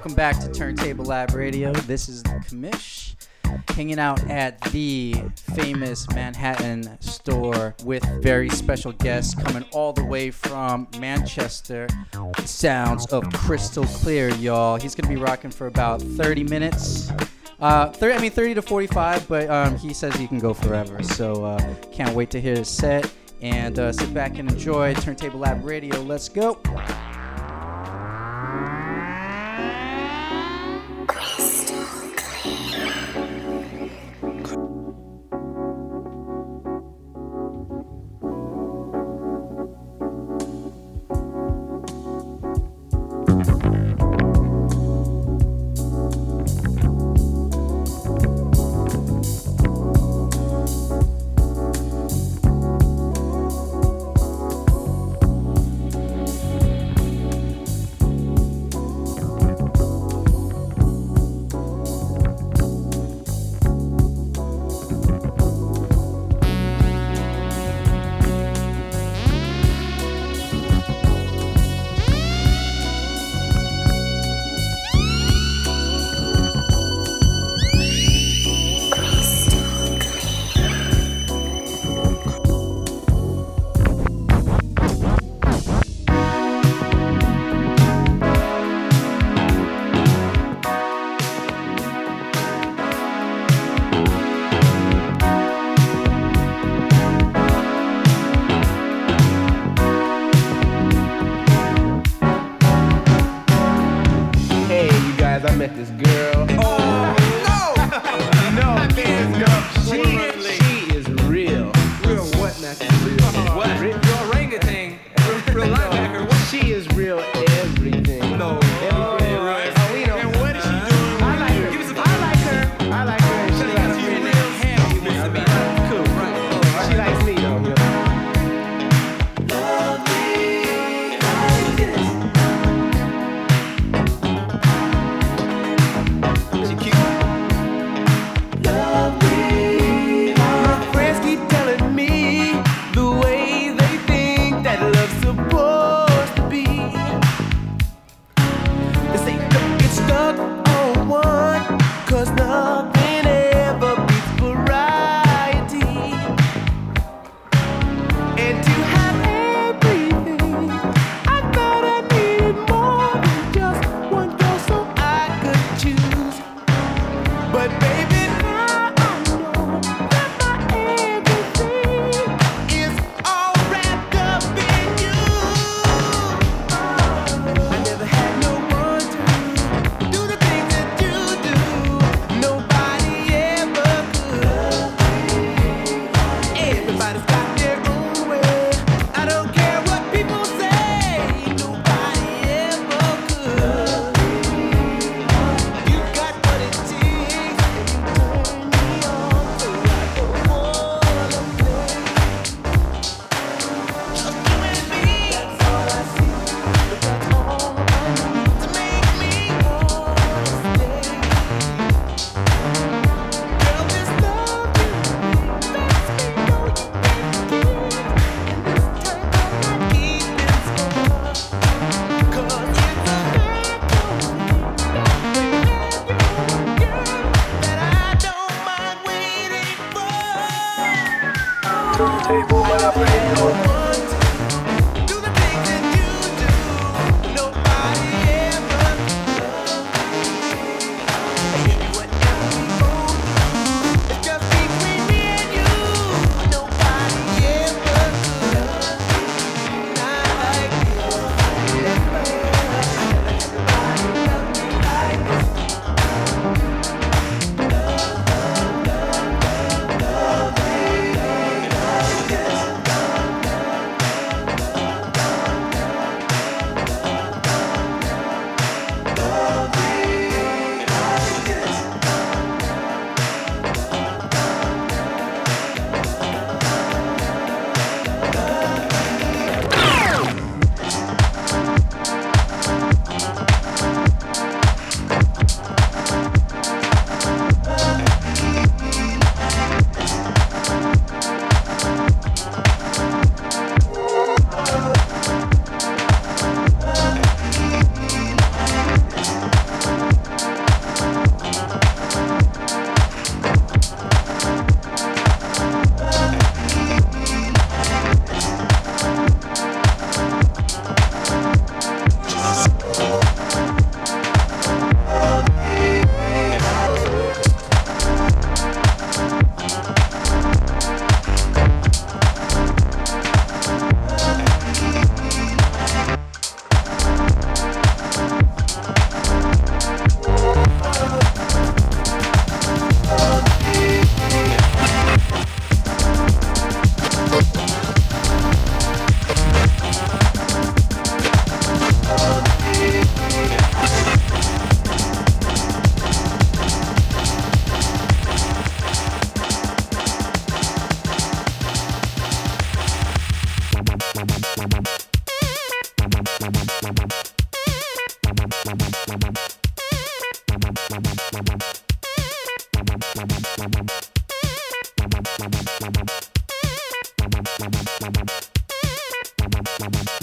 welcome back to Turntable Lab Radio. This is the commish hanging out at the famous Manhattan store with very special guests coming all the way from Manchester. Sounds of crystal clear, y'all. He's gonna be rocking for about 30 minutes. Uh, 30, I mean 30 to 45, but um, he says he can go forever. So uh, can't wait to hear his set and uh, sit back and enjoy Turntable Lab Radio. Let's go. What? Your orangutan. Real linebacker.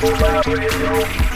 Global Radio.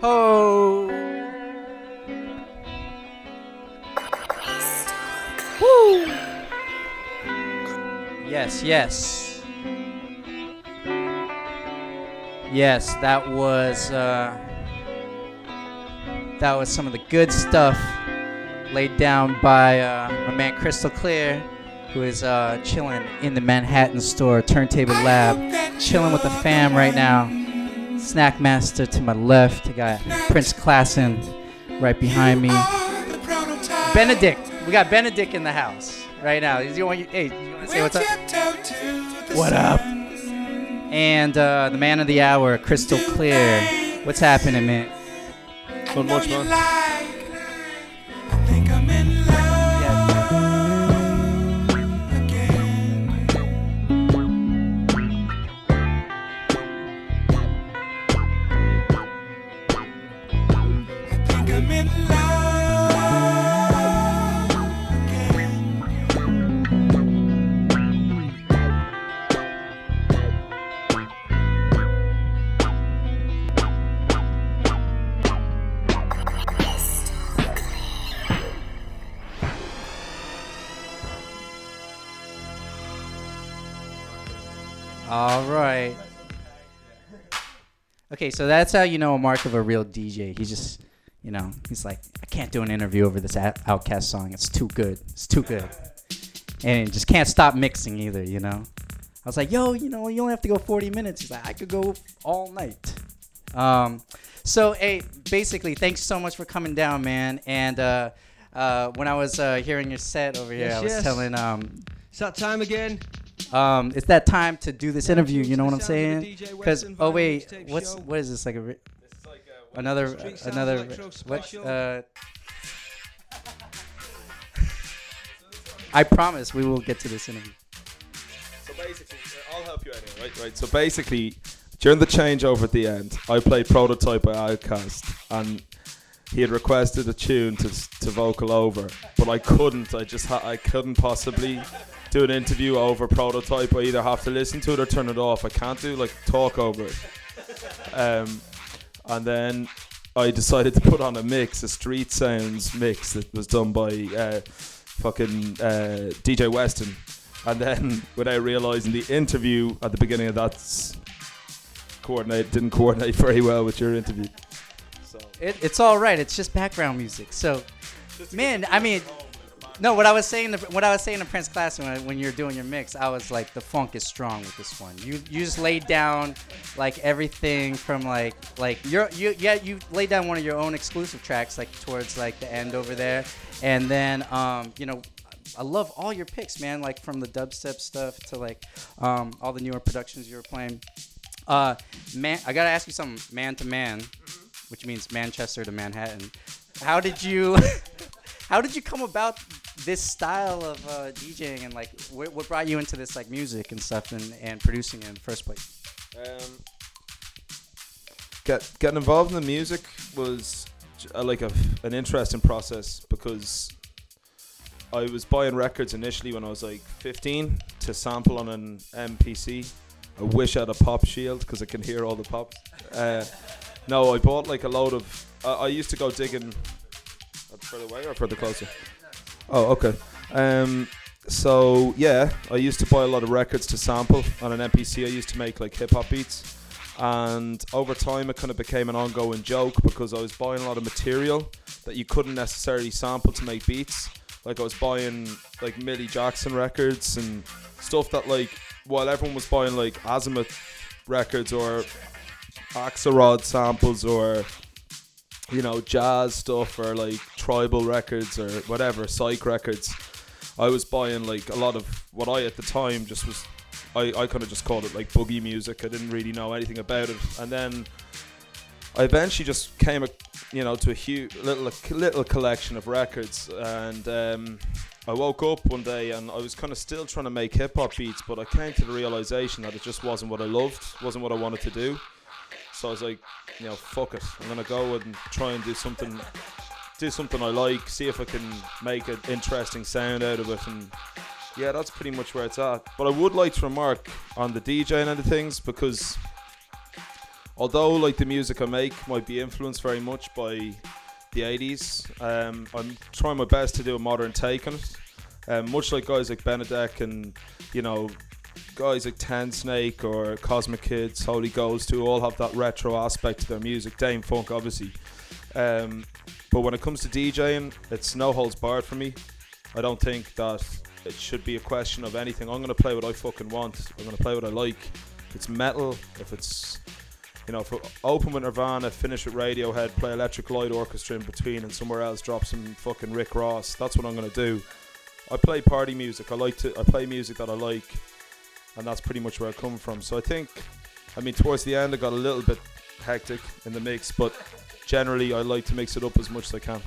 Ho! Woo! Yes, yes. Yes, that was uh, that was some of the good stuff laid down by uh, my man Crystal Clear, who is uh, chilling in the Manhattan store, Turntable Lab, chilling with the fam right now. Snack Master to my left. I got Prince Klassen right behind me. Benedict. We got Benedict in the house right now. You want, hey, you want to say what's up? What up? And uh, the man of the hour, Crystal Clear. What's happening, man? Not much, man. Okay, so that's how you know a mark of a real DJ. He just, you know, he's like, I can't do an interview over this OutKast song. It's too good. It's too good. And just can't stop mixing either, you know? I was like, yo, you know, you only have to go 40 minutes. He's like, I could go all night. Um, so, hey, basically, thanks so much for coming down, man. And uh, uh, when I was uh, hearing your set over here, Yes, I was yes. telling um, It's that time again. Um, it's that time to do this interview. You know what I'm The sounds of saying? Because oh wait, what's what is this like a ri- another Street Sounds another Electro what? Special. Uh, I promise we will get to this interview. So basically, uh, I'll help you out here, right? Right. So basically, during the changeover at the end, I played Prototype by OutKast, and he had requested a tune to to vocal over, but I couldn't. I just ha- I couldn't possibly do an interview over Prototype. I either have to listen to it or turn it off. I can't do like talk over it. Um, and then I decided to put on a mix, a Street Sounds mix that was done by uh, fucking uh, DJ Weston. And then, without realizing, the interview at the beginning of that coordinate didn't coordinate very well with your interview. So It, it's all right. It's just background music. So, man, I mean, no. What I was saying, to, what I was saying to Prince Class when, when you're doing your mix, I was like, the funk is strong with this one. You you just laid down like everything from like like you're you yeah you laid down one of your own exclusive tracks like towards like the end over there, and then um you know. I love all your picks, man. Like from the dubstep stuff to like um, all the newer productions you were playing. Uh, man, I gotta ask you something, man to man, which means Manchester to Manhattan. How did you, how did you come about this style of uh, DJing and like wh- what brought you into this like music and stuff and, and producing in the first place? Um, get getting involved in the music was j- uh, like a, an interesting process because I was buying records initially when I was like 15 to sample on an MPC. I wish I had a pop shield because I can hear all the pops. Uh, no, I bought like a load of. Uh, I used to go digging. uh, Further away or further closer? Oh, okay. Um, so yeah, I used to buy a lot of records to sample on an MPC. I used to make like hip hop beats, and over time it kind of became an ongoing joke because I was buying a lot of material that you couldn't necessarily sample to make beats. Like I was buying like Millie Jackson records and stuff that like while everyone was buying like Azimuth records or Axelrod samples or you know jazz stuff or like tribal records or whatever psych records. I was buying like a lot of what i at the time just was i, I kind of just called it like boogie music. I didn't really know anything about it. And then i eventually just came a, you know to a huge little little collection of records. And um, i woke up one day and i was kind of still trying to make hip-hop beats but i came to the realization that it just wasn't what i loved wasn't what i wanted to do so I was like, you know, fuck it. I'm gonna go and try and do something do something I like, see if I can make an interesting sound out of it, and yeah, that's pretty much where it's at. But I would like to remark on the DJing and of things because although like the music I make might be influenced very much by the 80s, um, I'm trying my best to do a modern take on it. Um, much like guys like Benedek and you know guys like Tensnake or Cosmic Kids, Holy Ghost, who all have that retro aspect to their music. Dâm-Funk, obviously. Um, but when it comes to DJing, it's no holds barred for me. I don't think that it should be a question of anything. I'm gonna play what I fucking want. I'm gonna play what I like. If it's metal, if it's you know, open with Nirvana, finish with Radiohead, play Electric Light Orchestra in between, and somewhere else drop some fucking Rick Ross. That's what I'm gonna do. I play party music. I like to. I play music that I like, and that's pretty much where I come from. So I think, I mean, towards the end, I got a little bit hectic in the mix, but generally, I like to mix it up as much as I can.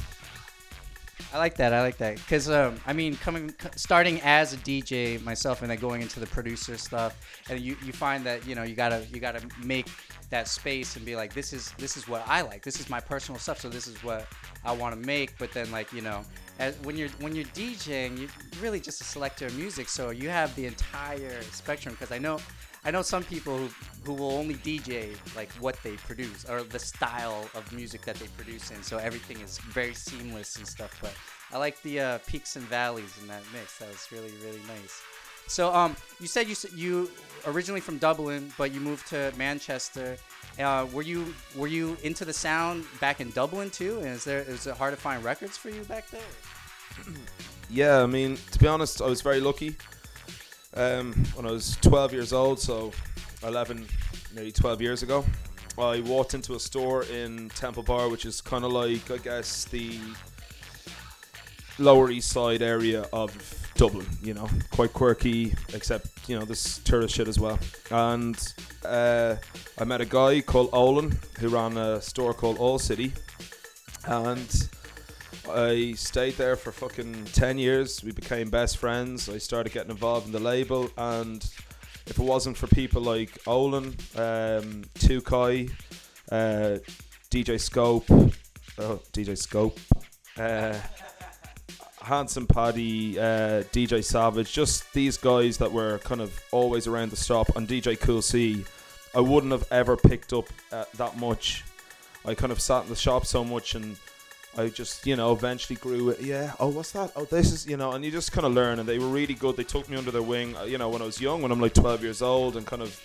I like that. I like that because um, I mean, coming starting as a DJ myself, and then going into the producer stuff, and you, you find that you know you gotta you gotta make that space and be like, this is this is what I like. This is my personal stuff. So this is what I want to make. But then like you know, as, when you're when you're DJing, you're really just a selector of music. So you have the entire spectrum. Because I know I know some people who, who will only DJ like what they produce or the style of music that they produce in. So everything is very seamless and stuff. But I like the uh, peaks and valleys in that mix. That was really really nice. So um, you said you you originally from Dublin, but you moved to Manchester. Uh, were you were you into the sound back in Dublin too? And is there is it hard to find records for you back there? Yeah, I mean, to be honest, I was very lucky. Um, when I was 12 years old, so 11, nearly 12 years ago, I walked into a store in Temple Bar, which is kind of like, I guess, the Lower East Side area of Dublin. You know, quite quirky, except you know this tourist shit as well. And uh, I met a guy called Olan who ran a store called All City, and I stayed there for fucking 10 years. We became best friends. I started getting involved in the label. And if it wasn't for people like Olan, um, Tukai, uh, DJ Scope, oh, DJ Scope, uh, Handsome Paddy, uh, DJ Savage, just these guys that were kind of always around the stop, and DJ Cool C, I wouldn't have ever picked up uh, that much. I kind of sat in the shop so much and I just, you know, eventually grew it. Yeah. Oh, what's that? Oh, this is, you know, and you just kind of learn. And they were really good. They took me under their wing. uh, You know, when I was young, when I'm like 12 years old, and kind of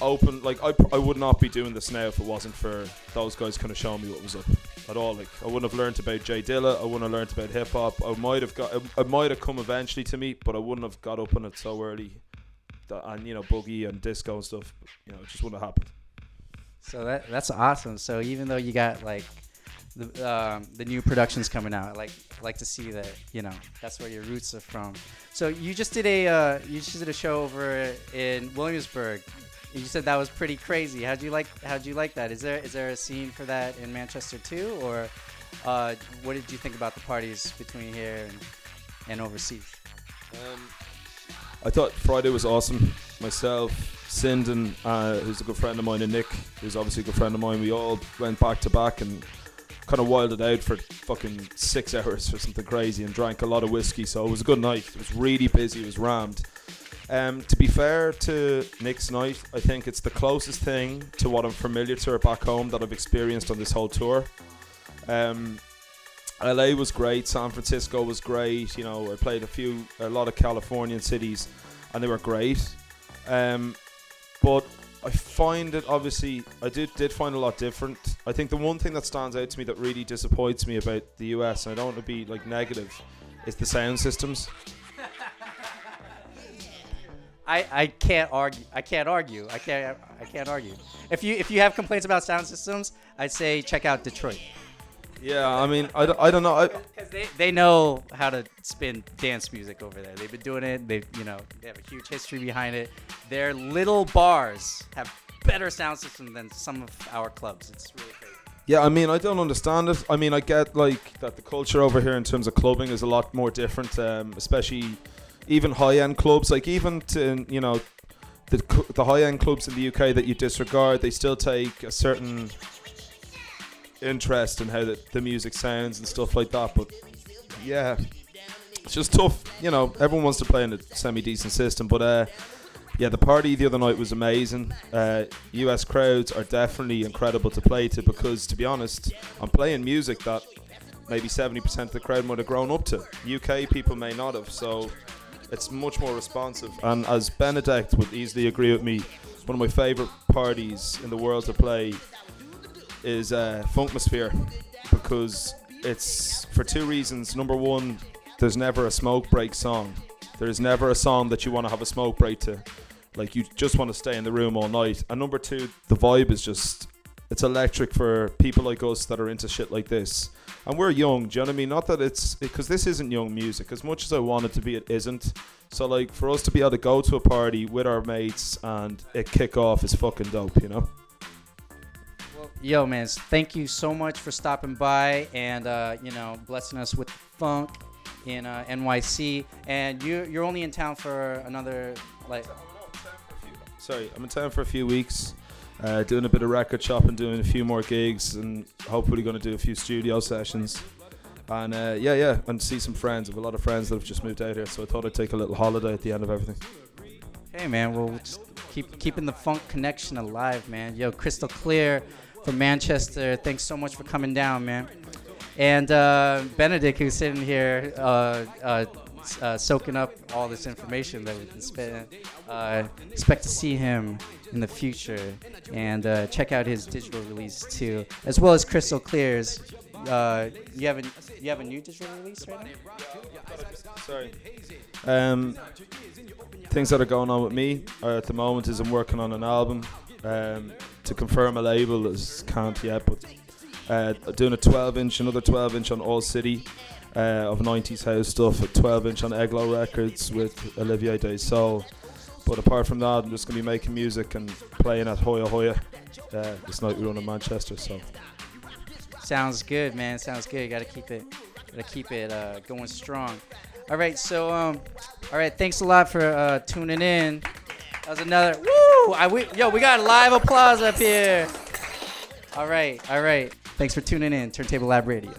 open. Like I, I would not be doing this now if it wasn't for those guys kind of showing me what was up at all. Like I wouldn't have learned about J Dilla. I wouldn't have learned about hip hop. I might have got. It might have come eventually to me, but I wouldn't have got up on it so early. That, and you know, boogie and disco and stuff. You know, it just wouldn't have happened. So that that's awesome. So even though you got like the um, the new productions coming out, I like like to see that you know that's where your roots are from. So you just did a uh, you just did a show over in Williamsburg. You said that was pretty crazy. How'd you like How'd you like that? Is there is there a scene for that in Manchester too, or uh, what did you think about the parties between here and, and overseas? Um, I thought Friday was awesome. Myself, Sinden, uh, who's a good friend of mine, and Nick, who's obviously a good friend of mine. We all went back to back and kind of wilded out for fucking six hours or something crazy and drank a lot of whiskey. So it was a good night. It was really busy. It was rammed. Um, to be fair to Nick's night, I think it's the closest thing to what I'm familiar to back home that I've experienced on this whole tour. Um, LA was great. San Francisco was great. You know, I played a few, a lot of Californian cities, and they were great. Um, but I find it obviously, I did did find a lot different. I think the one thing that stands out to me that really disappoints me about the US, and I don't want to be like negative, is the sound systems. I, I can't argue. I can't argue. I can't. I can't argue. If you if you have complaints about sound systems, I'd say check out Detroit Yeah, I mean, I, don't- I don't know. I, because they, they know how to spin dance music over there. They've been doing it. They you know they have a huge history behind it. Their little bars have better sound system than some of our clubs. It's really crazy. Yeah, I mean, I don't understand it. I mean, I get like that the culture over here in terms of clubbing is a lot more different, um, especially even high end clubs. Like even to you know the the high end clubs in the UK that you disregard, they still take a certain interest in how the, the music sounds and stuff like that. But yeah, it's just tough. You know, everyone wants to play in a semi decent system, but uh, yeah, the party the other night was amazing. Uh, US crowds are definitely incredible to play to because, to be honest, I'm playing music that maybe 70% of the crowd might have grown up to. UK people may not have, so it's much more responsive. And as Benedek would easily agree with me, one of my favourite parties in the world to play is uh, Funkmosphere because it's for two reasons. Number one, there's never a smoke break song. There's never a song that you want to have a smoke break to. Like you just want to stay in the room all night. And number two, the vibe is just it's electric for people like us that are into shit like this. And we're young, do you know what I mean? Not that it's because this isn't young music. As much as I want it to be, it isn't. So like for us to be able to go to a party with our mates and it kick off is fucking dope, you know? Yo, man, thank you so much for stopping by and uh, you know blessing us with funk in uh, NYC. And you you're only in town for another like. Sorry, I'm in town for a few weeks, uh, doing a bit of record shopping, doing a few more gigs, and hopefully going to do a few studio sessions. And uh, yeah, yeah, and see some friends. I have a lot of friends that have just moved out here, so I thought I'd take a little holiday at the end of everything. Hey, man, we'll keep keeping the funk connection alive, man. Yo, Krystal Klear from Manchester. Thanks so much for coming down, man. And uh, Benedek, who's sitting here uh, uh, uh, soaking up all this information that we've been spending. Expect to see him in the future, and uh, check out his digital release too, as well as Krystal Klear's. Uh, you have a you have a new digital release right now. Sorry. Um, things that are going on with me uh, at the moment is I'm working on an album. Um, to confirm a label is can't yet, but uh, doing a 12 inch, another 12 inch on All City uh, of 90s house stuff, a 12 inch on Eglo Records with Olivier Daysoul. But apart from that, I'm just gonna be making music and playing at Hoya Hoya uh, this night we're on in Manchester. So sounds good, man. Sounds good. Gotta keep it, gotta keep it uh, going strong. All right, so um, all right, thanks a lot for uh, tuning in. That was another woo! I we, yo, we got live applause up here. All right, all right. Thanks for tuning in, Turntable Lab Radio.